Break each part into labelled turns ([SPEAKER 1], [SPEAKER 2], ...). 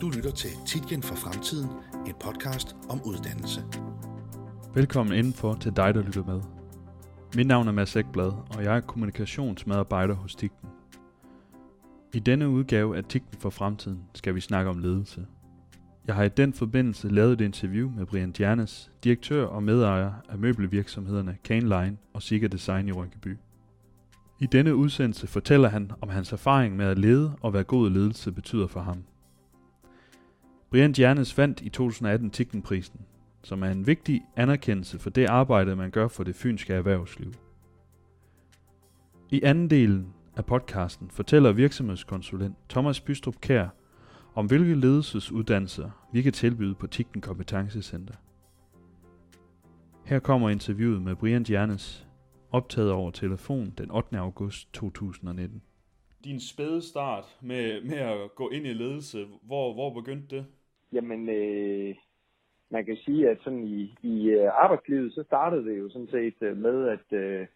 [SPEAKER 1] Du lytter til Titjen for Fremtiden, en podcast om uddannelse.
[SPEAKER 2] Velkommen indenfor til dig, der lytter med. Mit navn er Mads Ekblad, og jeg er kommunikationsmedarbejder hos Tikten. I denne udgave af Tikten for Fremtiden skal vi snakke om ledelse. Jeg har i den forbindelse lavet et interview med Brian Djernes, direktør og medejer af møbelvirksomhederne Cane Line og Sika Design i Rynkeby. I denne udsendelse fortæller han om hans erfaring med at lede og hvad god ledelse betyder for ham. Brian Djernes vandt i 2018 Tikkenprisen, som er en vigtig anerkendelse for det arbejde, man gør for det fynske erhvervsliv. I anden delen af podcasten fortæller virksomhedskonsulent Thomas Bystrup Kær om hvilke ledelsesuddannelser vi kan tilbyde på Tikten Kompetencecenter. Her kommer interviewet med Brian Jernes, optaget over telefon den 8. august 2019. Din spæde start med, med at gå ind i ledelse, hvor, hvor begyndte det?
[SPEAKER 3] Jamen, øh, man kan sige, at sådan i, i øh, arbejdslivet, så startede det jo sådan set øh, med, at øh,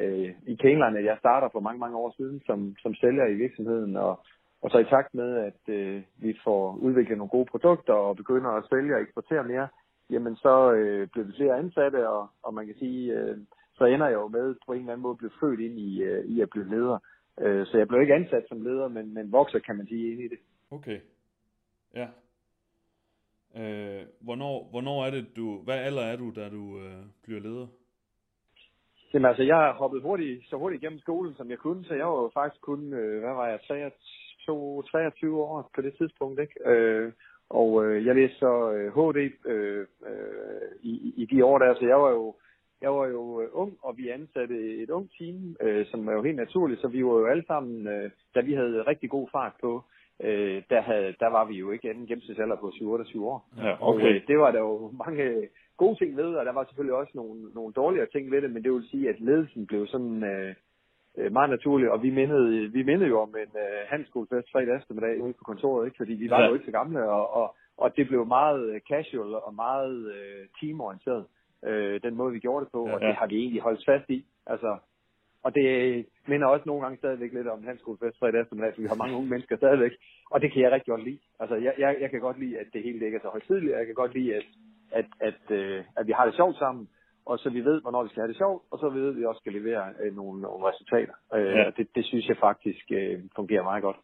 [SPEAKER 3] øh, i Kaneland, at jeg starter for mange, mange år siden som, som sælger i virksomheden, og, og så i takt med, at øh, vi får udviklet nogle gode produkter og begynder at sælge og eksportere mere, jamen så øh, bliver vi flere ansatte, og, og man kan sige, øh, så ender jeg jo med på en eller anden måde at blive født ind i, øh, i at blive leder. Øh, så jeg blev ikke ansat som leder, men, men vokser, kan man sige, ind i det.
[SPEAKER 2] Okay. Ja. Øh, hvornår, hvornår er det, du, hvad alder er du, da du øh, bliver leder?
[SPEAKER 3] Jamen altså, jeg har hoppet hurtigt, så hurtigt igennem skolen, som jeg kunne, så jeg var jo faktisk kun, øh, hvad var jeg, 23, 23 år på det tidspunkt, ikke? Øh, og øh, jeg læste så øh, HD øh, øh, i, i de år der, så jeg var jo, jeg var jo øh, ung, og vi ansatte et ung team, øh, som var jo helt naturligt, så vi var jo alle sammen, øh, da vi havde rigtig god fart på, øh, der, havde, der var vi jo ikke anden gennemsnitsalder på 28 år.
[SPEAKER 2] Ja, okay.
[SPEAKER 3] Og øh, det var der jo mange gode ting ved, og der var selvfølgelig også nogle, nogle dårligere ting ved det, men det vil sige, at ledelsen blev sådan øh, øh meget naturlig, og vi mindede, vi mindede jo om en øh, handelsskolefest fredag eftermiddag ude på kontoret, ikke? fordi vi var
[SPEAKER 2] Ja.
[SPEAKER 3] jo ikke så gamle, og, og, og det blev meget øh, casual og meget øh, teamorienteret, øh, den måde vi gjorde det på,
[SPEAKER 2] Ja,
[SPEAKER 3] og
[SPEAKER 2] ja.
[SPEAKER 3] det har vi egentlig holdt fast i. Altså, og det minder også nogle gange stadigvæk lidt om en handelsskolefest fredag eftermiddag, for vi har mange unge mennesker stadigvæk, og det kan jeg rigtig godt lide. Altså, jeg, jeg, jeg kan godt lide, at det hele ikke er så højtidligt, og jeg kan godt lide, at, at, at, øh, at vi har det sjovt sammen, og så vi ved, hvornår vi skal have det sjovt, og så ved vi også skal levere øh, nogle, nogle resultater. Øh,
[SPEAKER 2] Ja.
[SPEAKER 3] det, det synes jeg faktisk øh, fungerer meget godt.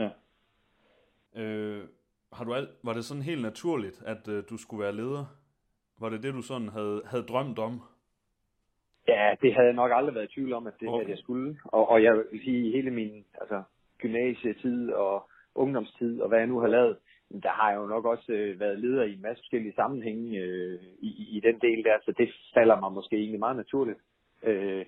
[SPEAKER 2] Ja. Øh, har du al, var det sådan helt naturligt, at øh, du skulle være leder? Var det det, du sådan havde, havde drømt om?
[SPEAKER 3] Ja, det havde jeg nok aldrig været i tvivl om, at det
[SPEAKER 2] Okay.
[SPEAKER 3] at jeg skulle. Og, og jeg vil sige, hele min altså, gymnasietid og ungdomstid, og hvad jeg nu har lavet, der har jeg jo nok også øh, været leder i en masse forskellige sammenhænge øh, i, i- i den del der, så det falder mig måske egentlig meget naturligt. Øh,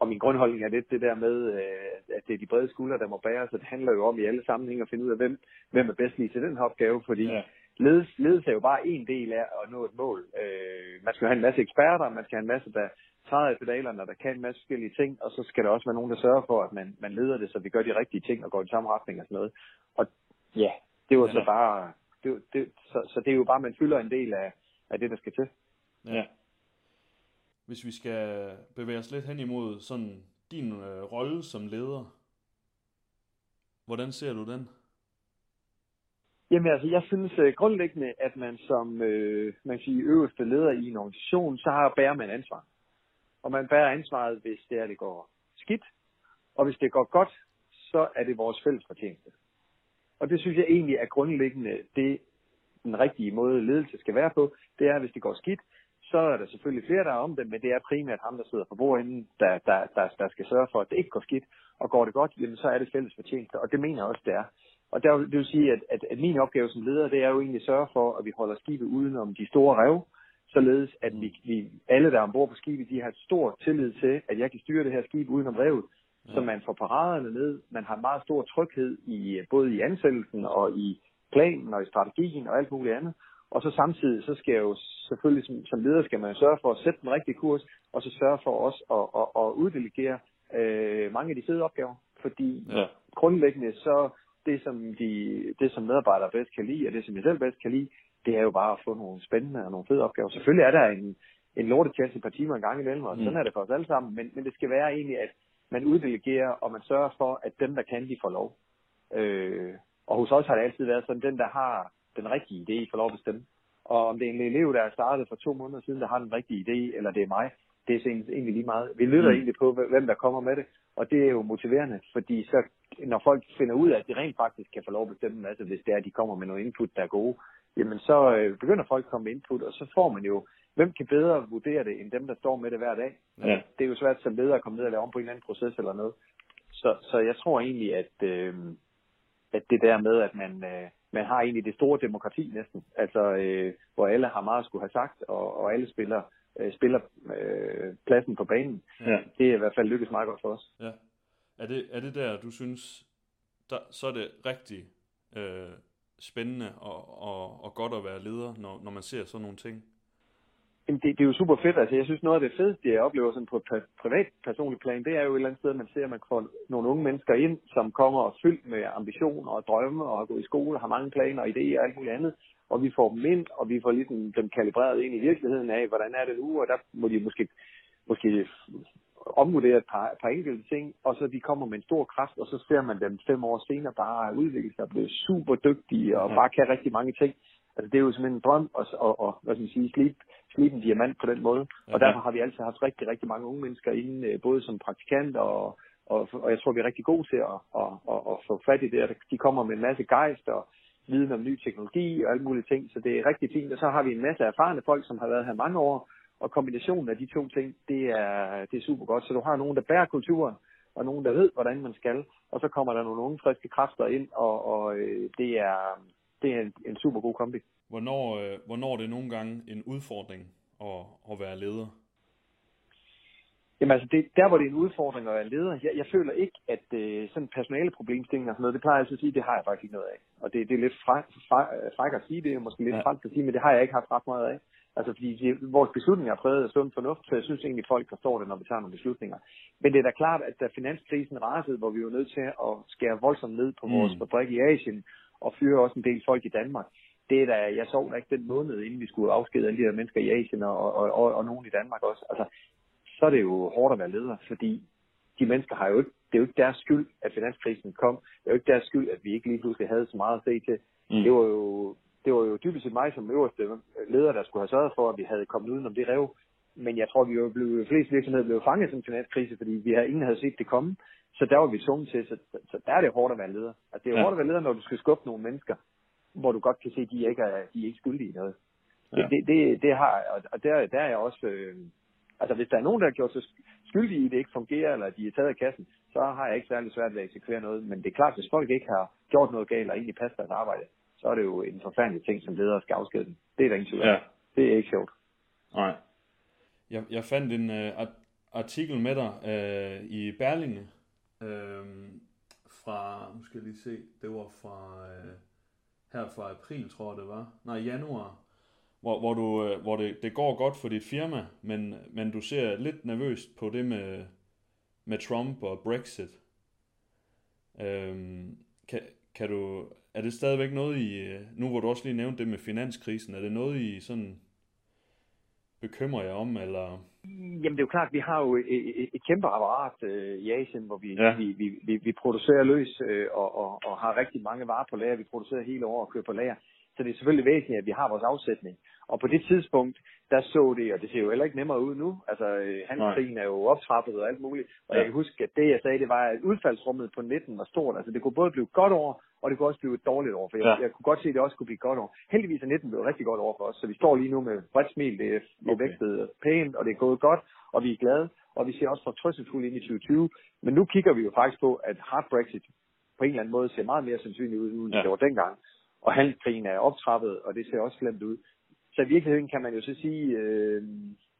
[SPEAKER 3] og min grundholdning er lidt det der med, øh, at det er de brede skuldre, der må bære, så det handler jo om i alle sammenhænge at finde ud af, hvem, hvem er bedst lige til den her opgave, fordi
[SPEAKER 2] Ja.
[SPEAKER 3] ledelse, ledelse er jo bare en del af at nå et mål. Øh, man skal jo have en masse eksperter, man skal have en masse, der træder i pedalerne, og der kan en masse forskellige ting, og så skal der også være nogen, der sørger for, at man, man leder det, så vi gør de rigtige ting og går i samme retning og sådan noget. Og ja, det var
[SPEAKER 2] Ja.
[SPEAKER 3] så bare, det, det, så, så det er jo bare, at man fylder en del af, af det, der skal til.
[SPEAKER 2] Ja. Hvis vi skal bevæge os lidt hen imod sådan din øh, rolle som leder, hvordan ser du den?
[SPEAKER 3] Jamen altså, jeg synes uh, grundlæggende, at man som uh, man kan sige, øverste leder i en organisation, så har bærer man ansvar. Og man bærer ansvaret, hvis det er, det går skidt. Og hvis det går godt, så er det vores fælles fortjeneste. Og det synes jeg egentlig er grundlæggende det, den rigtige måde ledelse skal være på. Det er, hvis det går skidt, så er der selvfølgelig flere, der er om det, men det er primært ham, der sidder på bordenden, der, der, der, der skal sørge for, at det ikke går skidt. Og går det godt, jamen så er det fælles fortjeneste. Og det mener jeg også, det er. Og der, det vil sige, at, at, at min opgave som leder, det er jo egentlig at sørge for, at vi holder skibet udenom de store rev, således at vi, vi alle, der er ombord på skibet, de har et stor tillid til, at jeg kan styre det her skib udenom revet, så man får paraderne ned. Man har meget stor tryghed i både i ansættelsen og i planen og i strategien og alt muligt andet. Og så samtidig, så skal jeg jo selvfølgelig som, som leder, skal man sørge for at sætte den rigtige kurs, og så sørge for også at, at, at uddelegere øh, mange af de fede opgaver. Fordi
[SPEAKER 2] Ja.
[SPEAKER 3] grundlæggende så det som, de, det, som medarbejdere bedst kan lide, og det, som jeg selv bedst kan lide, det er jo bare at få nogle spændende og nogle fede opgaver. Selvfølgelig er der en, en lortetjans et par timer en gang imellem, og
[SPEAKER 2] Mm.
[SPEAKER 3] sådan er det for os alle sammen, men, men det skal være egentlig, at man uddelegerer, og man sørger for, at dem, der kan, de får lov. Øh, og hos os har det altid været sådan, den der har den rigtige idé, får lov at bestemme. Og om det er en elev, der er startet for to måneder siden, der har den rigtige idé, eller det er mig, det er egentlig lige meget. Vi lytter mm. egentlig på, hvem der kommer med det, og det er jo motiverende, fordi så, når folk finder ud af, at de rent faktisk kan få lov at bestemme, altså hvis det er, at de kommer med noget input, der er gode, jamen så øh, begynder folk at komme med input, og så får man jo, hvem kan bedre vurdere det, end dem, der står med det hver dag. Ja. Det er jo svært som leder at komme ned og lave om på en eller anden proces eller noget. Så, så jeg tror egentlig, at, øh, at det der med, at man, øh, man har egentlig det store demokrati næsten, altså øh, hvor alle har meget at skulle have sagt, og, og alle spiller øh, spiller øh, pladsen på banen. Ja. Det er i hvert fald lykkes meget godt for os.
[SPEAKER 2] Ja. Er det, er det der, du synes, der, så er det rigtig øh, spændende og, og, og godt at være leder, når, når man ser sådan nogle ting?
[SPEAKER 3] Jamen, det, det er jo super fedt. Altså, jeg synes, noget af det fedeste, jeg oplever sådan på et privat personligt plan, det er jo et eller andet sted, at man ser, at man får nogle unge mennesker ind, som kommer og fyldt med ambitioner og drømme og har gået i skole, har mange planer og idéer og alt muligt andet og vi får dem ind, og vi får ligesom dem kalibreret ind i virkeligheden af, hvordan er det nu, og der må de måske, måske omvurdere et par, et par enkelte ting, og så de kommer med en stor kraft, og så ser man dem fem år senere bare udvikle sig og blive super dygtige, og bare kan rigtig mange ting. Altså det er jo simpelthen en drøm at, og, og, hvad skal man sige, slibe, slibe en diamant på den måde. Og derfor har vi altid haft rigtig, rigtig mange unge mennesker inde, øh, både som praktikant og, og, og jeg tror, vi er rigtig gode til at, at, at, at få fat i det. De kommer med en masse gejst, og viden om ny teknologi og alle mulige ting, så det er rigtig fint. Og så har vi en masse erfarne folk, som har været her mange år, og kombinationen af de to ting, det er, det er super godt. Så du har nogen, der bærer kulturen, og nogen, der ved, hvordan man skal, og så kommer der nogle unge, friske kræfter ind, og, og øh, det er, det er en, en super god kombi.
[SPEAKER 2] Hvornår, øh, hvornår er det nogle gange en udfordring at, at være leder?
[SPEAKER 3] Jamen altså, det, der hvor det er en udfordring at være leder, jeg, jeg føler ikke, at øh, sådan personale problemstillinger og sådan noget, det plejer jeg altid at sige, det har jeg faktisk ikke noget af. Og det, det er lidt fræk at sige, det er måske lidt ja. fransk at sige, men det har jeg ikke haft ret meget af. Altså fordi de, vores beslutninger er præget af sund fornuft, så jeg synes egentlig, folk forstår det, når vi tager nogle beslutninger. Men det er da klart, at da finanskrisen rasede, hvor vi var nødt til at skære voldsomt ned på vores mm. fabrik i Asien, og fyre også en del folk i Danmark, det er da, jeg sov da ikke den måned, inden vi skulle afskede alle de her mennesker i Asien og, og, og, og nogen i Danmark også. Altså, så er det jo hårdt at være leder, fordi de mennesker har jo ikke, det er jo ikke deres skyld, at finanskrisen kom. Det er jo ikke deres skyld, at vi ikke lige pludselig havde så meget at se til. Mm. Det var jo det var jo dybest set mig som øverste leder, der skulle have sørget for, at vi havde kommet uden om det rev. Men jeg tror, vi jo blev, flest virksomheder blev fanget som finanskrise, fordi vi havde, ingen havde set det komme. Så der var vi tvunget til, så, så der er det hårdt at være leder. Altså, det er ja. hårdt at være leder, når du skal skubbe nogle mennesker, hvor du godt kan se, at de ikke er, de er ikke skyldige i noget. Ja. Det, det, det, har, og der, der er jeg også, øh, Altså hvis der er nogen, der har gjort sig skyldige i, at det ikke fungerer, eller de er taget af kassen, så har jeg ikke særlig svært ved at eksekvere noget. Men det er klart, hvis folk ikke har gjort noget galt og egentlig passer deres arbejde, så er det jo en forfærdelig ting, som leder skal afskede dem. Det er der ingen tvivl ja. Det er ikke sjovt.
[SPEAKER 2] Nej. Jeg, jeg fandt en uh, artikel med dig uh, i Berlinge uh, fra, nu skal jeg lige se, det var fra uh, her fra april, tror jeg det var. Nej, januar hvor, hvor, du, øh, hvor det, det går godt for dit firma, men, men du ser lidt nervøst på det med, med Trump og Brexit. Øhm, kan, kan du, er det stadigvæk noget i, øh, nu hvor du også lige nævnte det med finanskrisen, er det noget i sådan bekymrer jer om, eller?
[SPEAKER 3] Jamen det er jo klart, vi har jo et, et, kæmpe apparat øh, i Asien, hvor vi, ja. vi, vi, vi, vi producerer løs øh, og, og, og har rigtig mange varer på lager. Vi producerer hele år og kører på lager. Så det er selvfølgelig væsentligt, at vi har vores afsætning. Og på det tidspunkt, der så det, og det ser jo heller ikke nemmere ud nu. Altså, øh, handelskrigen er jo optrappet og alt muligt. Og ja. jeg kan huske, at det, jeg sagde, det var, at udfaldsrummet på 19 var stort. Altså, det kunne både blive godt over, og det kunne også blive et dårligt år. For jeg, ja. jeg kunne godt se, at det også kunne blive godt over. Heldigvis er 19 blevet rigtig godt over for os. Så vi står lige nu med bredt smil. Det er, okay. vækstet pænt, og det er gået godt, og vi er glade. Og vi ser også fortrøstningsfuldt ind i 2020. Men nu kigger vi jo faktisk på, at hard Brexit på en eller anden måde ser meget mere sandsynligt ud, end ja. det var dengang og handelskrigen er optrappet, og det ser også slemt ud. Så i virkeligheden kan man jo så sige, øh,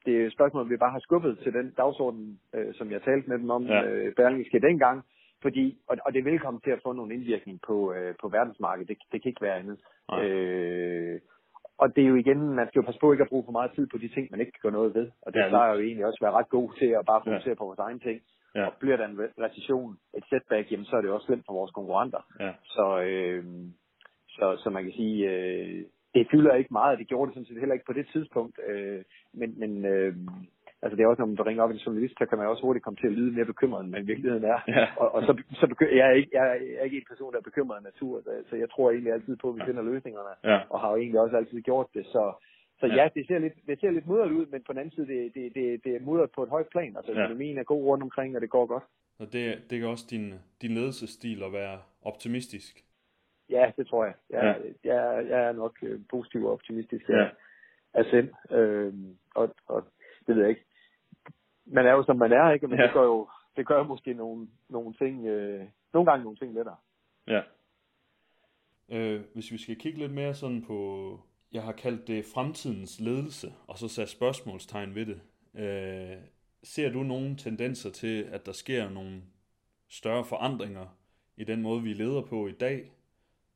[SPEAKER 3] det er et spørgsmål, vi bare har skubbet til den dagsorden, øh, som jeg talte med dem om, ja. øh, Berlingske dengang, fordi, og, og det vil komme til at få nogle indvirkning på, øh, på verdensmarkedet, det, det kan ikke være andet. Øh, og det er jo igen, man skal jo passe på ikke at bruge for meget tid på de ting, man ikke kan gøre noget ved. Og det ja, plejer jo egentlig også være ret god til at bare fokusere ja. på vores egen ting. Ja. Og bliver der en recession, et setback, jamen så er det også slemt for vores konkurrenter. Ja. Så, øh, så, så man kan sige, øh, det fylder ikke meget, det gjorde det sådan set heller ikke på det tidspunkt. Øh, men men øh, altså det er også, når man ringer op en journalist, så kan man også hurtigt komme til at lyde mere bekymret, end man i virkeligheden er.
[SPEAKER 2] Ja.
[SPEAKER 3] Og, og så, så beky- jeg, er ikke, jeg, er ikke en person, der er bekymret af natur, så, så jeg tror egentlig altid på, at vi finder løsningerne,
[SPEAKER 2] Ja.
[SPEAKER 3] og har jo egentlig også altid gjort det. Så, så
[SPEAKER 2] Ja.
[SPEAKER 3] ja, det ser lidt, det ser lidt mudret ud, men på den anden side, det, det, det, det er mudret på et højt plan. Altså,
[SPEAKER 2] Ja.
[SPEAKER 3] økonomien er god rundt omkring, og det går godt.
[SPEAKER 2] Og det, det kan også din, din ledelsesstil at være optimistisk.
[SPEAKER 3] Ja, det tror jeg. Jeg,
[SPEAKER 2] Ja.
[SPEAKER 3] jeg, jeg er nok øh, positiv og optimistisk
[SPEAKER 2] Ja.
[SPEAKER 3] sind. Øhm, og, og det ved jeg ikke. Man er jo som man er, ikke? Men
[SPEAKER 2] Ja.
[SPEAKER 3] det gør jo det gør måske nogle, nogle ting, øh, nogle gange nogle ting lettere.
[SPEAKER 2] Ja. Øh, hvis vi skal kigge lidt mere sådan på, jeg har kaldt det fremtidens ledelse, og så sat spørgsmålstegn ved det. Øh, ser du nogle tendenser til, at der sker nogle større forandringer i den måde, vi leder på i dag,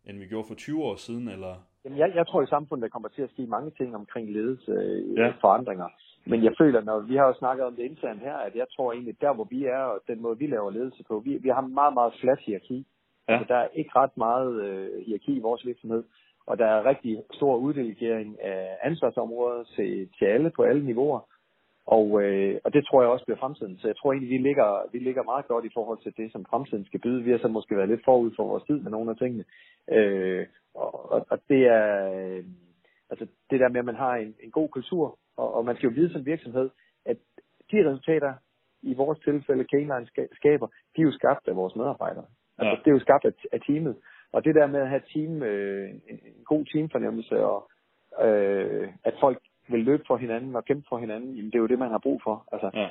[SPEAKER 2] end vi gjorde for 20 år siden, eller?
[SPEAKER 3] Jamen, jeg, jeg tror i samfundet, der kommer til at ske mange ting omkring ledelse,
[SPEAKER 2] Ja.
[SPEAKER 3] ja. forandringer. Men jeg føler, når vi har jo snakket om det internt her, at jeg tror egentlig, der hvor vi er, og den måde vi laver ledelse på, vi, vi har meget, meget flat hierarki.
[SPEAKER 2] Ja.
[SPEAKER 3] Altså, der er ikke ret meget øh, hierarki i vores virksomhed, og der er rigtig stor uddelegering af ansvarsområder til, til alle på alle niveauer. Og, øh, og det tror jeg også bliver fremtiden. Så jeg tror egentlig, vi ligger, vi ligger meget godt i forhold til det, som fremtiden skal byde. Vi har så måske været lidt forud for vores tid med nogle af tingene. Øh, og, og, og det er øh, altså det der med, at man har en, en god kultur, og, og man skal jo vide som virksomhed, at de resultater, i vores tilfælde K-Line ska- skaber, de er jo skabt af vores medarbejdere. Altså,
[SPEAKER 2] Ja.
[SPEAKER 3] det er jo skabt af, af teamet. Og det der med at have team, øh, en, god teamfornemmelse, og øh, at folk vil løbe for hinanden og kæmpe for hinanden, jamen, det er jo det, man har brug for. Altså,
[SPEAKER 2] Ja.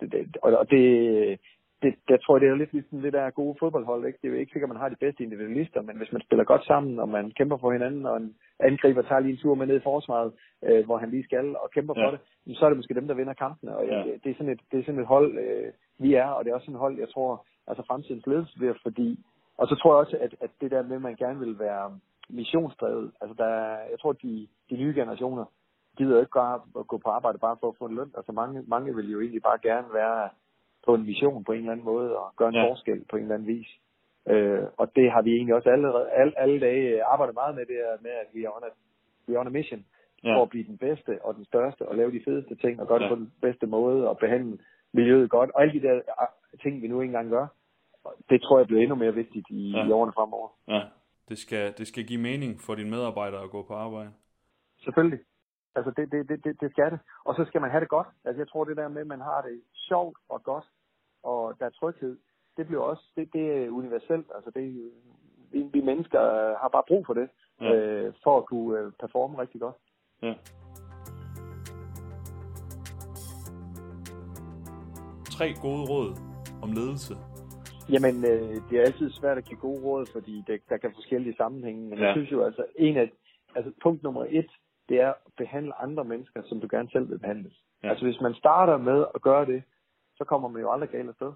[SPEAKER 3] det, det, og det, det, jeg tror, det er lidt ligesom det der gode fodboldhold. Ikke? Det er jo ikke sikkert, at man har de bedste individualister, men hvis man spiller godt sammen, og man kæmper for hinanden, og en angriber tager lige en tur med ned i forsvaret, øh, hvor han lige skal, og kæmper
[SPEAKER 2] Ja.
[SPEAKER 3] for det, så er det måske dem, der vinder kampene. Og
[SPEAKER 2] Ja.
[SPEAKER 3] ja. det, er sådan et, det er sådan et hold, øh, vi er, og det er også sådan et hold, jeg tror, altså fremtidens ledelse bliver, fordi... Og så tror jeg også, at, at det der med, at man gerne vil være missionsdrevet, altså der, er- jeg tror, de, de nye generationer, gider jo ikke bare at gå på arbejde bare for at få en løn. Altså mange, mange vil jo egentlig bare gerne være på en mission på en eller anden måde og gøre en
[SPEAKER 2] Ja.
[SPEAKER 3] forskel på en eller anden vis. Øh, og det har vi egentlig også allerede, alle, alle dage arbejdet meget med, det med, at vi er on a, we are on a mission
[SPEAKER 2] Ja.
[SPEAKER 3] for at blive den bedste og den største og lave de fedeste ting og gøre
[SPEAKER 2] Ja.
[SPEAKER 3] det på den bedste måde og behandle miljøet godt. Og alle de der ting, vi nu engang gør, det tror jeg bliver endnu mere vigtigt i,
[SPEAKER 2] ja.
[SPEAKER 3] i årene fremover.
[SPEAKER 2] Ja. Det skal, det skal give mening for dine medarbejdere at gå på arbejde.
[SPEAKER 3] Selvfølgelig. Altså, det, det, det, det, det skal det. Og så skal man have det godt. Altså, jeg tror, det der med, at man har det sjovt og godt, og der er tryghed, det bliver også, det, det er universelt. Altså, det, vi, vi mennesker har bare brug for det,
[SPEAKER 2] Ja.
[SPEAKER 3] øh, for at kunne øh, performe rigtig godt.
[SPEAKER 2] Ja. Tre gode råd om ledelse.
[SPEAKER 3] Jamen, øh, det er altid svært at give gode råd, fordi det, der kan forskellige sammenhænge. Men
[SPEAKER 2] Ja.
[SPEAKER 3] jeg synes jo, altså, en af, altså, punkt nummer et, det er at behandle andre mennesker, som du gerne selv vil behandles.
[SPEAKER 2] Ja.
[SPEAKER 3] Altså, hvis man starter med at gøre det, så kommer man jo aldrig galt afsted.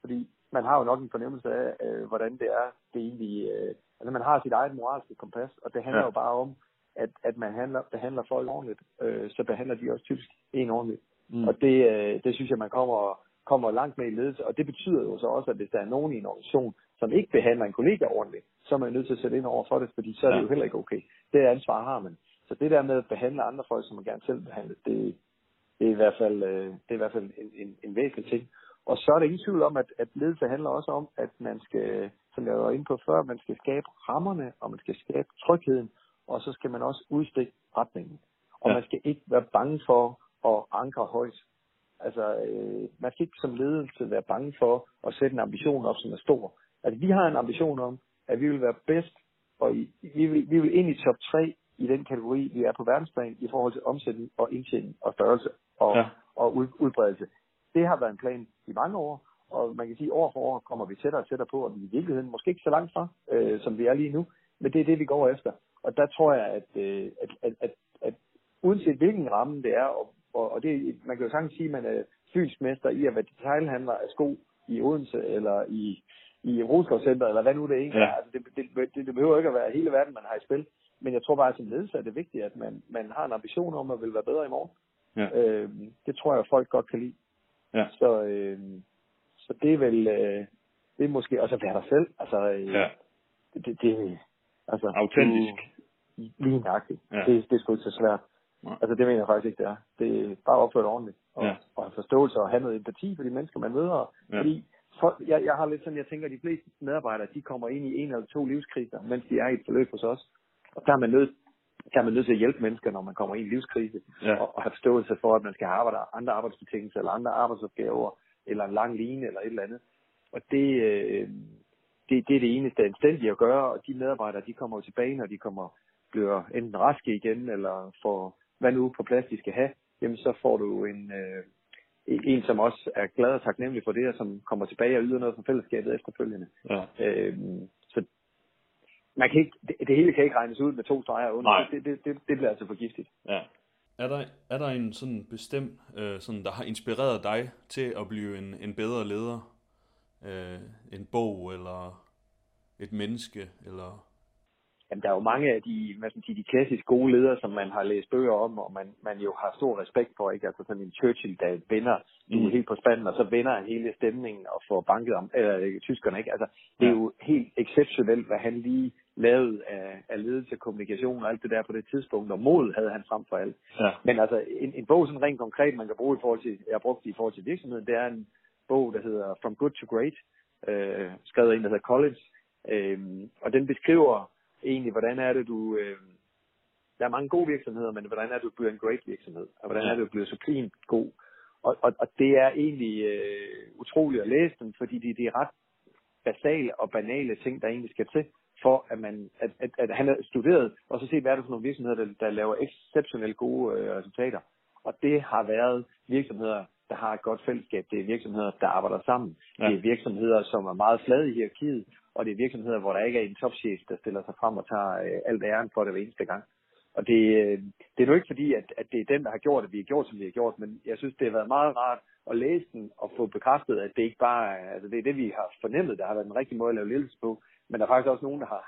[SPEAKER 3] Fordi man har jo nok en fornemmelse af, øh, hvordan det er, det egentlig... Øh, altså, man har sit eget moralske kompas, og det handler
[SPEAKER 2] Ja.
[SPEAKER 3] jo bare om, at, at man handler, behandler folk ordentligt. Øh, så behandler de også typisk en ordentligt.
[SPEAKER 2] Mm.
[SPEAKER 3] Mm. Og det, øh, det synes jeg, man kommer, kommer langt med i ledelse. Og det betyder jo så også, at hvis der er nogen i en organisation, som ikke behandler en kollega ordentligt, så er man nødt til at sætte ind over for det, fordi så er det
[SPEAKER 2] Ja.
[SPEAKER 3] jo heller ikke okay. Det ansvar har man. Så det der med at behandle andre folk, som man gerne selv behandler, det, det er i hvert fald, øh, det er i hvert fald en, en, en væsentlig ting. Og så er der ingen tvivl om, at, at ledelse handler også om, at man skal, som jeg var inde på før, man skal skabe rammerne, og man skal skabe trygheden, og så skal man også udstikke retningen. Og
[SPEAKER 2] Ja.
[SPEAKER 3] man skal ikke være bange for at ankre højt. Altså, øh, man skal ikke som ledelse være bange for at sætte en ambition op, som er stor. Altså, vi har en ambition om, at vi vil være bedst, og i, vi, vil, vi vil ind i top 3 i den kategori, vi er på verdensplan, i forhold til omsætning og indtjening og størrelse og,
[SPEAKER 2] Ja.
[SPEAKER 3] og ud, udbredelse. Det har været en plan i mange år, og man kan sige, år for år kommer vi tættere og tættere på, og i virkeligheden måske ikke så langt fra, øh, som vi er lige nu, men det er det, vi går efter. Og der tror jeg, at, øh, at, at, at, at uanset hvilken ramme det er, og, og, og det, man kan jo sagtens sige, at man er fysisk mester i at være detailhandler af sko i Odense, eller i, i Rosgaard Center, eller hvad nu det egentlig
[SPEAKER 2] Ja.
[SPEAKER 3] er. Altså, det, det, det, det behøver ikke at være hele verden, man har i spil. Men jeg tror bare, at som ledelse er det vigtigt, at man, man har en ambition om at vil være bedre i morgen.
[SPEAKER 2] Ja.
[SPEAKER 3] Øh, det tror jeg, at folk godt kan lide.
[SPEAKER 2] Ja.
[SPEAKER 3] Så, øh, så det er vel, øh, det er måske også at være dig selv. Altså, øh,
[SPEAKER 2] Ja.
[SPEAKER 3] det, det, det, altså,
[SPEAKER 2] Autentisk.
[SPEAKER 3] Lige nøjagtigt.
[SPEAKER 2] Ja.
[SPEAKER 3] Det, det er sgu ikke så svært. Nej. Altså det mener jeg faktisk ikke, det er. Det er bare opført ordentligt. Og,
[SPEAKER 2] Ja.
[SPEAKER 3] og have forståelse og have noget empati for de mennesker, man møder.
[SPEAKER 2] Ja.
[SPEAKER 3] Fordi for, jeg, jeg har lidt sådan, jeg tænker, at de fleste medarbejdere, de kommer ind i en eller to livskriser, mens de er i et forløb hos os. Og der er man nødt, der er man nødt til at hjælpe mennesker, når man kommer i en livskrise.
[SPEAKER 2] Ja.
[SPEAKER 3] Og, og have forståelse for, at man skal arbejde, andre arbejdsbetingelser, eller andre arbejdsopgaver, eller en lang line, eller et eller andet. Og det, øh, det, det er det eneste anstændige at gøre, og de medarbejdere, de kommer jo tilbage, når de kommer, bliver enten raske igen, eller får hvad nu på plads de skal have, jamen så får du en, øh, en, som også er glad og taknemmelig for det, og som kommer tilbage og yder noget for fællesskabet efterfølgende.
[SPEAKER 2] Ja.
[SPEAKER 3] Øh, man kan ikke, det, det hele kan ikke regnes ud med to streger under.
[SPEAKER 2] Nej.
[SPEAKER 3] Det, det, det, det bliver altså for giftigt.
[SPEAKER 2] Ja. Er der, er der en sådan bestemt, øh, sådan, der har inspireret dig til at blive en, en bedre leder? Øh, en bog, eller et menneske, eller...
[SPEAKER 3] Jamen, der er jo mange af de, hvad skal man sige, de klassisk gode ledere, som man har læst bøger om, og man, man jo har stor respekt for, ikke? Altså sådan en Churchill, der vinder, du er
[SPEAKER 2] Mm.
[SPEAKER 3] helt på spanden, og så vinder han hele stemningen og får banket om, eller, tyskerne, ikke? Altså, det er
[SPEAKER 2] Ja.
[SPEAKER 3] jo helt exceptionelt, hvad han lige lavede af, af ledelse, kommunikation og alt det der på det tidspunkt, og mod havde han frem for alt.
[SPEAKER 2] Ja.
[SPEAKER 3] Men altså, en, en bog sådan rent konkret, man kan bruge i forhold til, jeg har brugt i forhold til virksomheden, det er en bog, der hedder From Good to Great, øh, skrevet af en, der hedder Collins, øh, og den beskriver egentlig, hvordan er det, du... Øh, der er mange gode virksomheder, men hvordan er det, du bliver en great virksomhed? Og hvordan er det, du bliver supreme god? Og, og, og det er egentlig øh, utroligt at læse dem, fordi det, det er ret basale og banale ting, der egentlig skal til, for at, man, at, at, at han har studeret, og så set, hvad er det for nogle virksomheder, der, der laver exceptionelt gode øh, resultater. Og det har været virksomheder, der har et godt fællesskab. Det er virksomheder, der arbejder sammen.
[SPEAKER 2] Ja.
[SPEAKER 3] Det er virksomheder, som er meget flade i hierarkiet, og det er virksomheder, hvor der ikke er en topchef, der stiller sig frem og tager øh, alt æren for det hver eneste gang. Og det, øh, det er nu ikke fordi, at, at det er den, der har gjort, at vi har gjort, som vi har gjort, men jeg synes, det har været meget rart at læse den og få bekræftet, at det ikke bare er, altså det er det, vi har fornemmet, der har været den rigtige måde at lave ledelse på, men der er faktisk også nogen, der har,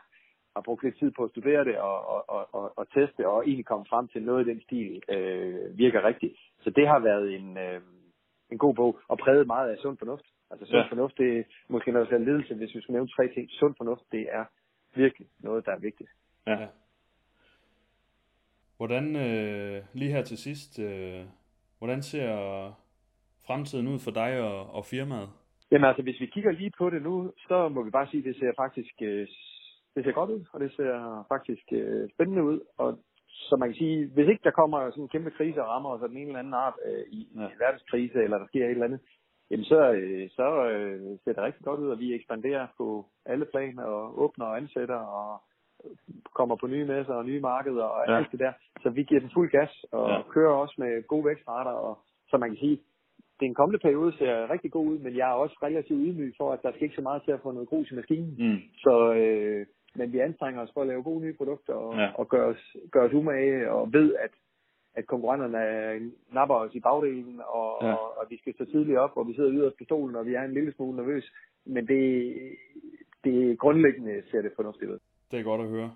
[SPEAKER 3] har brugt lidt tid på at studere det og, og, og, og, og teste, og egentlig komme frem til noget i den stil øh, virker rigtigt. Så det har været en, øh, en god bog, og præget meget af sund fornuft. Altså sund
[SPEAKER 2] Ja.
[SPEAKER 3] fornuft, det er måske der skal ledelse, hvis vi skal nævne tre ting. Sund fornuft, det er virkelig noget, der er vigtigt.
[SPEAKER 2] Ja. Hvordan, øh, lige her til sidst, øh, hvordan ser fremtiden ud for dig og, og firmaet?
[SPEAKER 3] Jamen altså, hvis vi kigger lige på det nu, så må vi bare sige, at det ser faktisk øh, det ser godt ud, og det ser faktisk øh, spændende ud. Og så man kan sige, hvis ikke der kommer sådan en kæmpe krise og rammer os af den ene eller anden art øh, i,
[SPEAKER 2] Ja.
[SPEAKER 3] i verdenskrise, eller der sker et eller andet, jamen så, øh, så øh, ser det rigtig godt ud, og vi ekspanderer på alle planer og åbner og ansætter og kommer på nye messer og nye markeder og
[SPEAKER 2] Ja.
[SPEAKER 3] alt det der. Så vi giver den fuld gas og
[SPEAKER 2] Ja.
[SPEAKER 3] kører også med gode vækstrater, og så man kan sige, det er en kommende periode, ser rigtig god ud, men jeg er også relativt ydmyg for, at der skal ikke så meget til at få noget grus i maskinen.
[SPEAKER 2] Mm.
[SPEAKER 3] Så, øh, men vi anstrenger os for at lave gode nye produkter og,
[SPEAKER 2] Ja.
[SPEAKER 3] og gøre, os, gøre os umage og ved, at, at konkurrenterne napper os i bagdelen, og,
[SPEAKER 2] ja.
[SPEAKER 3] og, og vi skal stå tidligt op, og vi sidder yderst på stolen, og vi er en lille smule nervøs. Men det, det grundlæggende ser det fornuftigt ud.
[SPEAKER 2] Det er godt at høre.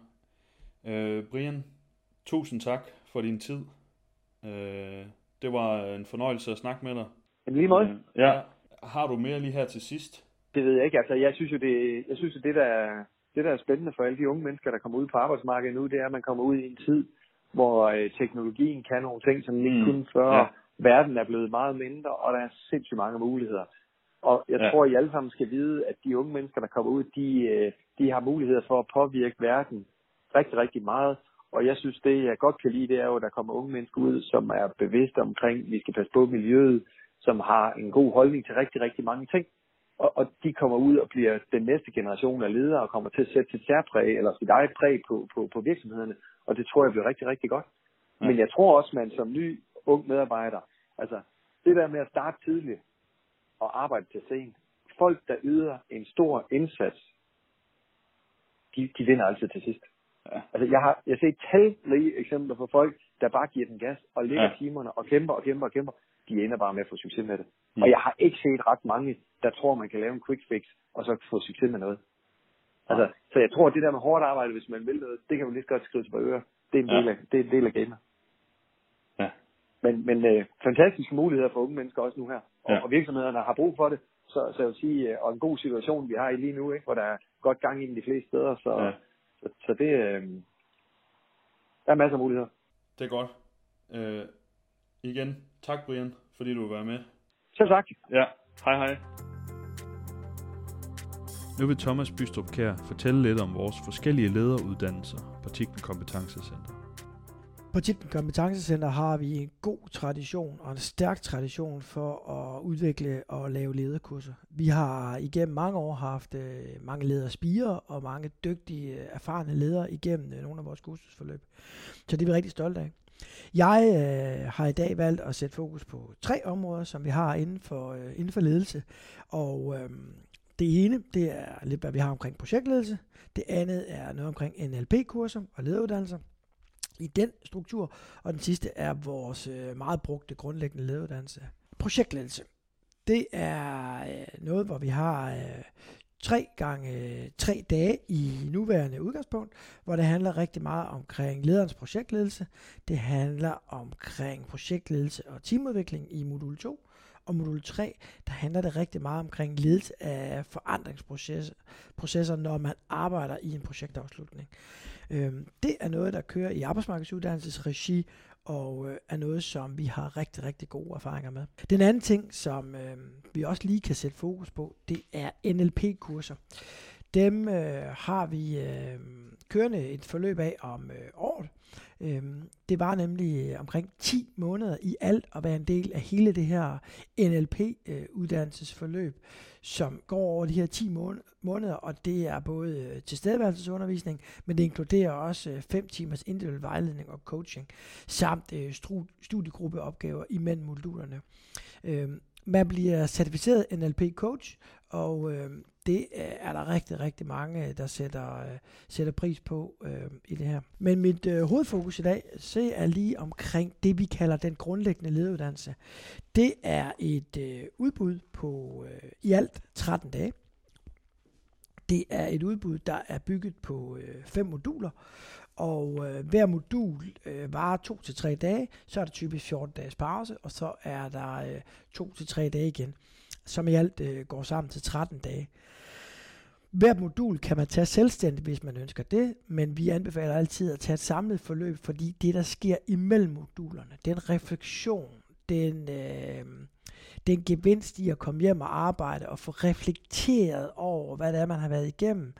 [SPEAKER 2] Øh, Brian, tusind tak for din tid. Øh, det var en fornøjelse at snakke med dig.
[SPEAKER 3] Men lige måde,
[SPEAKER 2] Ja. Har du mere lige her til sidst?
[SPEAKER 3] det ved jeg ikke. Altså, jeg synes jo, det, jeg synes jo, det der, er- det der er spændende for alle de unge mennesker, der kommer ud på arbejdsmarkedet nu, det er, at man kommer ud i en tid, hvor øh, teknologien kan nogle ting, som den ikke
[SPEAKER 2] Mm.
[SPEAKER 3] kunne før.
[SPEAKER 2] Ja.
[SPEAKER 3] Verden er blevet meget mindre, og der er sindssygt mange muligheder. Og jeg
[SPEAKER 2] Ja.
[SPEAKER 3] ja. tror, I alle sammen skal vide, at de unge mennesker, der kommer ud, de, øh, de har muligheder for at påvirke verden rigtig, rigtig meget. Og jeg synes, det jeg godt kan lide, det er jo, at der kommer unge mennesker ud, som er bevidste omkring, at vi skal passe på miljøet, som har en god holdning til rigtig, rigtig mange ting. Og, og de kommer ud og bliver den næste generation af ledere og kommer til at sætte sit særpræg eller sit eget præg på, på, på virksomhederne. Og det tror jeg bliver rigtig, rigtig godt.
[SPEAKER 2] Ja.
[SPEAKER 3] Men jeg tror også, man som ny ung medarbejder, altså det der med at starte tidligt og arbejde til sent. Folk, der yder en stor indsats, de, de vinder altid til sidst.
[SPEAKER 2] Ja.
[SPEAKER 3] Altså, jeg har, jeg har set talrige eksempler på folk, der bare giver den gas og lægger
[SPEAKER 2] Ja.
[SPEAKER 3] ja. timerne og kæmper og kæmper og kæmper. De ender bare med at få succes med det.
[SPEAKER 2] Mm.
[SPEAKER 3] Og jeg har ikke set ret mange, der tror, man kan lave en quick fix og så få succes med noget. Altså, så jeg tror, at det der med hårdt arbejde, hvis man vil noget, det kan man lige så godt skrive til på øre. Det er en
[SPEAKER 2] Ja.
[SPEAKER 3] del af, det er en del af gamet. Men, men øh, fantastiske muligheder for unge mennesker også nu her. Og,
[SPEAKER 2] Ja.
[SPEAKER 3] og virksomhederne har brug for det. Så, så jeg vil sige, øh, og en god situation, vi har i lige nu, ikke, hvor der er godt gang i de fleste steder. Så,
[SPEAKER 2] Ja.
[SPEAKER 3] så, så det, øh, der er masser af muligheder.
[SPEAKER 2] Det er godt. Øh, igen, tak Brian, fordi du vil være med.
[SPEAKER 3] Selv tak.
[SPEAKER 2] Ja, hej hej. Nu vil Thomas Bystrup Kær fortælle lidt om vores forskellige lederuddannelser på Tikten Kompetencecenter.
[SPEAKER 4] På Tikten Kompetencecenter har vi en god tradition og en stærk tradition for at udvikle og lave lederkurser. Vi har igennem mange år haft øh, mange lederspiger og mange dygtige, øh, erfarne ledere igennem øh, nogle af vores kursusforløb. Så det er vi rigtig stolte af. Jeg øh, har i dag valgt at sætte fokus på tre områder, som vi har inden for, øh, inden for ledelse. Og øh, det ene, det er lidt, hvad vi har omkring projektledelse. Det andet er noget omkring NLP-kurser og lederuddannelser i den struktur. Og den sidste er vores øh, meget brugte grundlæggende lederuddannelse. Projektledelse. Det er øh, noget, hvor vi har øh, tre gange øh, tre dage i nuværende udgangspunkt, hvor det handler rigtig meget omkring lederens projektledelse. Det handler omkring projektledelse og teamudvikling i modul 2. Og modul 3, der handler det rigtig meget omkring ledelse af forandringsprocesser, når man arbejder i en projektafslutning. Øhm, det er noget, der kører i arbejdsmarkedsuddannelsesregi, og øh, er noget, som vi har rigtig, rigtig gode erfaringer med. Den anden ting, som øh, vi også lige kan sætte fokus på, det er NLP-kurser. Dem øh, har vi øh, kørende et forløb af om øh. Øhm, det var nemlig øh, omkring 10 måneder i alt at være en del af hele det her NLP-uddannelsesforløb, øh, som går over de her 10 måneder, og det er både øh, tilstedeværelsesundervisning, men det inkluderer også øh, 5 timers individuel vejledning og coaching, samt øh, studiegruppeopgaver imellem modulerne. Øhm, man bliver certificeret NLP-coach, og øh, det øh, er der rigtig, rigtig mange, øh, der sætter, øh, sætter pris på øh, i det her. Men mit øh, hovedfokus i dag se er lige omkring det, vi kalder den grundlæggende lederuddannelse. Det er et øh, udbud på øh, i alt 13 dage. Det er et udbud, der er bygget på øh, fem moduler, og øh, hver modul øh, varer to til tre dage, så er der typisk 14 dages pause, og så er der øh, to til tre dage igen som i alt øh, går sammen til 13 dage. Hvert modul kan man tage selvstændigt, hvis man ønsker det, men vi anbefaler altid at tage et samlet forløb, fordi det, der sker imellem modulerne, den refleksion, den, øh, den gevinst i at komme hjem og arbejde og få reflekteret over, hvad det er, man har været igennem,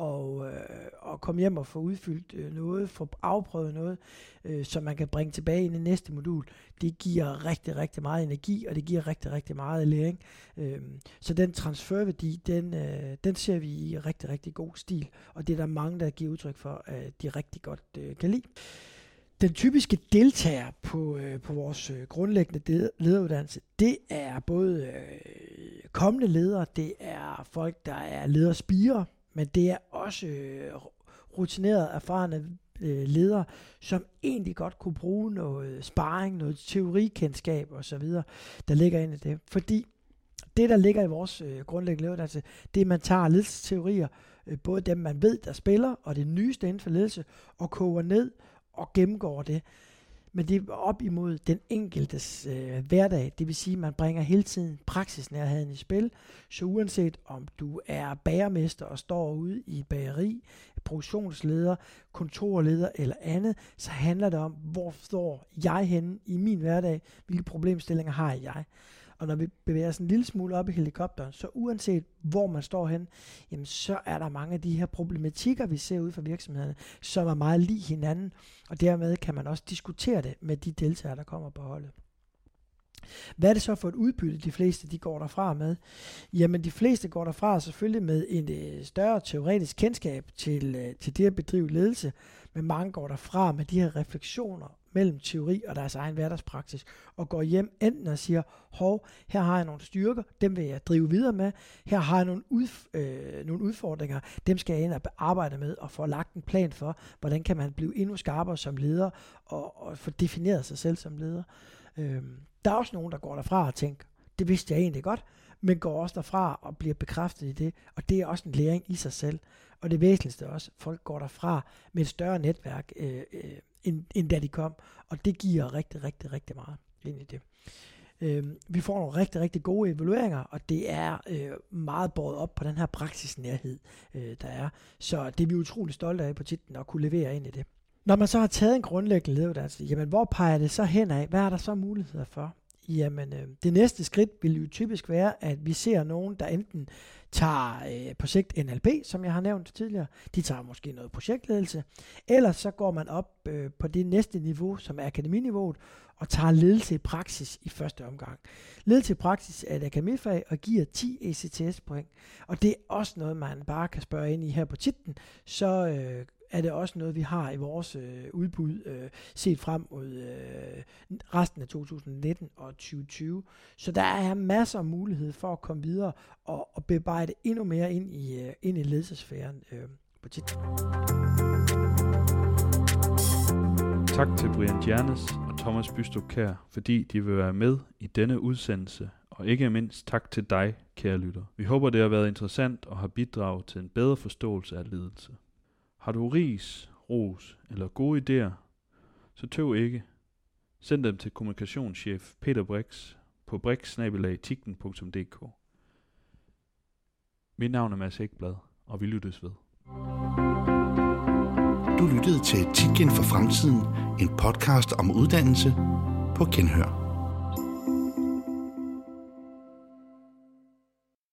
[SPEAKER 4] og, øh, og komme hjem og få udfyldt øh, noget, få afprøvet noget, øh, som man kan bringe tilbage ind i næste modul, det giver rigtig, rigtig meget energi, og det giver rigtig, rigtig meget læring. Øh, så den transferværdi, den, øh, den ser vi i rigtig, rigtig god stil, og det er der mange, der giver udtryk for, at de rigtig godt øh, kan lide. Den typiske deltager på, øh, på vores øh, grundlæggende lederuddannelse, det er både øh, kommende ledere, det er folk, der er lederspirer, men det er også øh, rutinerede, erfarne øh, ledere, som egentlig godt kunne bruge noget sparring, noget teorikendskab osv., der ligger ind i det. Fordi det, der ligger i vores øh, grundlæggende lederuddannelse, det er, at man tager ledelsesteorier, øh, både dem, man ved, der spiller, og det nyeste inden for ledelse, og koger ned og gennemgår det men det er op imod den enkeltes øh, hverdag. Det vil sige, at man bringer hele tiden praksisnærheden i spil. Så uanset om du er bagermester og står ude i bageri, produktionsleder, kontorleder eller andet, så handler det om, hvor står jeg henne i min hverdag? Hvilke problemstillinger har jeg? Og når vi bevæger os en lille smule op i helikopteren, så uanset hvor man står hen, jamen så er der mange af de her problematikker, vi ser ud fra virksomhederne, som er meget lige hinanden, og dermed kan man også diskutere det med de deltagere, der kommer på holdet. Hvad er det så for et udbytte, de fleste de går derfra med? Jamen, de fleste går derfra selvfølgelig med en øh, større teoretisk kendskab til, øh, til det at bedrive ledelse, men mange går derfra med de her refleksioner mellem teori og deres egen hverdagspraksis, og går hjem enten og siger, hov, her har jeg nogle styrker, dem vil jeg drive videre med, her har jeg nogle, udf- øh, nogle udfordringer, dem skal jeg ind og arbejde med, og få lagt en plan for, hvordan kan man blive endnu skarpere som leder, og, og få defineret sig selv som leder. Øh, der er også nogen, der går derfra og tænker, det vidste jeg egentlig godt, men går også derfra og bliver bekræftet i det, og det er også en læring i sig selv. Og det væsentligste også, folk går derfra med et større netværk, øh, øh, end, end da de kom, og det giver rigtig, rigtig, rigtig meget ind i det. Øh, vi får nogle rigtig, rigtig gode evalueringer, og det er øh, meget båret op på den her praksisnærhed, øh, der er. Så det er vi utrolig stolte af på titlen at kunne levere ind i det. Når man så har taget en grundlæggende lederuddannelse, jamen hvor peger det så hen af? Hvad er der så muligheder for? Jamen, øh, det næste skridt vil jo typisk være, at vi ser nogen, der enten tager øh, på sigt NLP, som jeg har nævnt tidligere, de tager måske noget projektledelse, eller så går man op øh, på det næste niveau, som er akademiniveauet, og tager ledelse i praksis i første omgang. Ledelse i praksis er et akademifag og giver 10 ECTS-point, og det er også noget, man bare kan spørge ind i her på titlen, så øh, er det også noget, vi har i vores øh, udbud øh, set frem mod øh, resten af 2019 og 2020. Så der er masser af mulighed for at komme videre og, og bearbejde endnu mere ind i, øh, ind i ledelsesfæren øh, på tit.
[SPEAKER 2] Tak til Brian Jernes og Thomas Bystrup Kær, fordi de vil være med i denne udsendelse, og ikke mindst tak til dig, kære lytter. Vi håber, det har været interessant og har bidraget til en bedre forståelse af ledelse. Har du ris, ros eller gode idéer, så tøv ikke. Send dem til kommunikationschef Peter Brix på brix.tikten.dk. Mit navn er Mads Ekblad, og vi lyttes ved.
[SPEAKER 1] Du lyttede til Titgen for Fremtiden, en podcast om uddannelse på Genhør.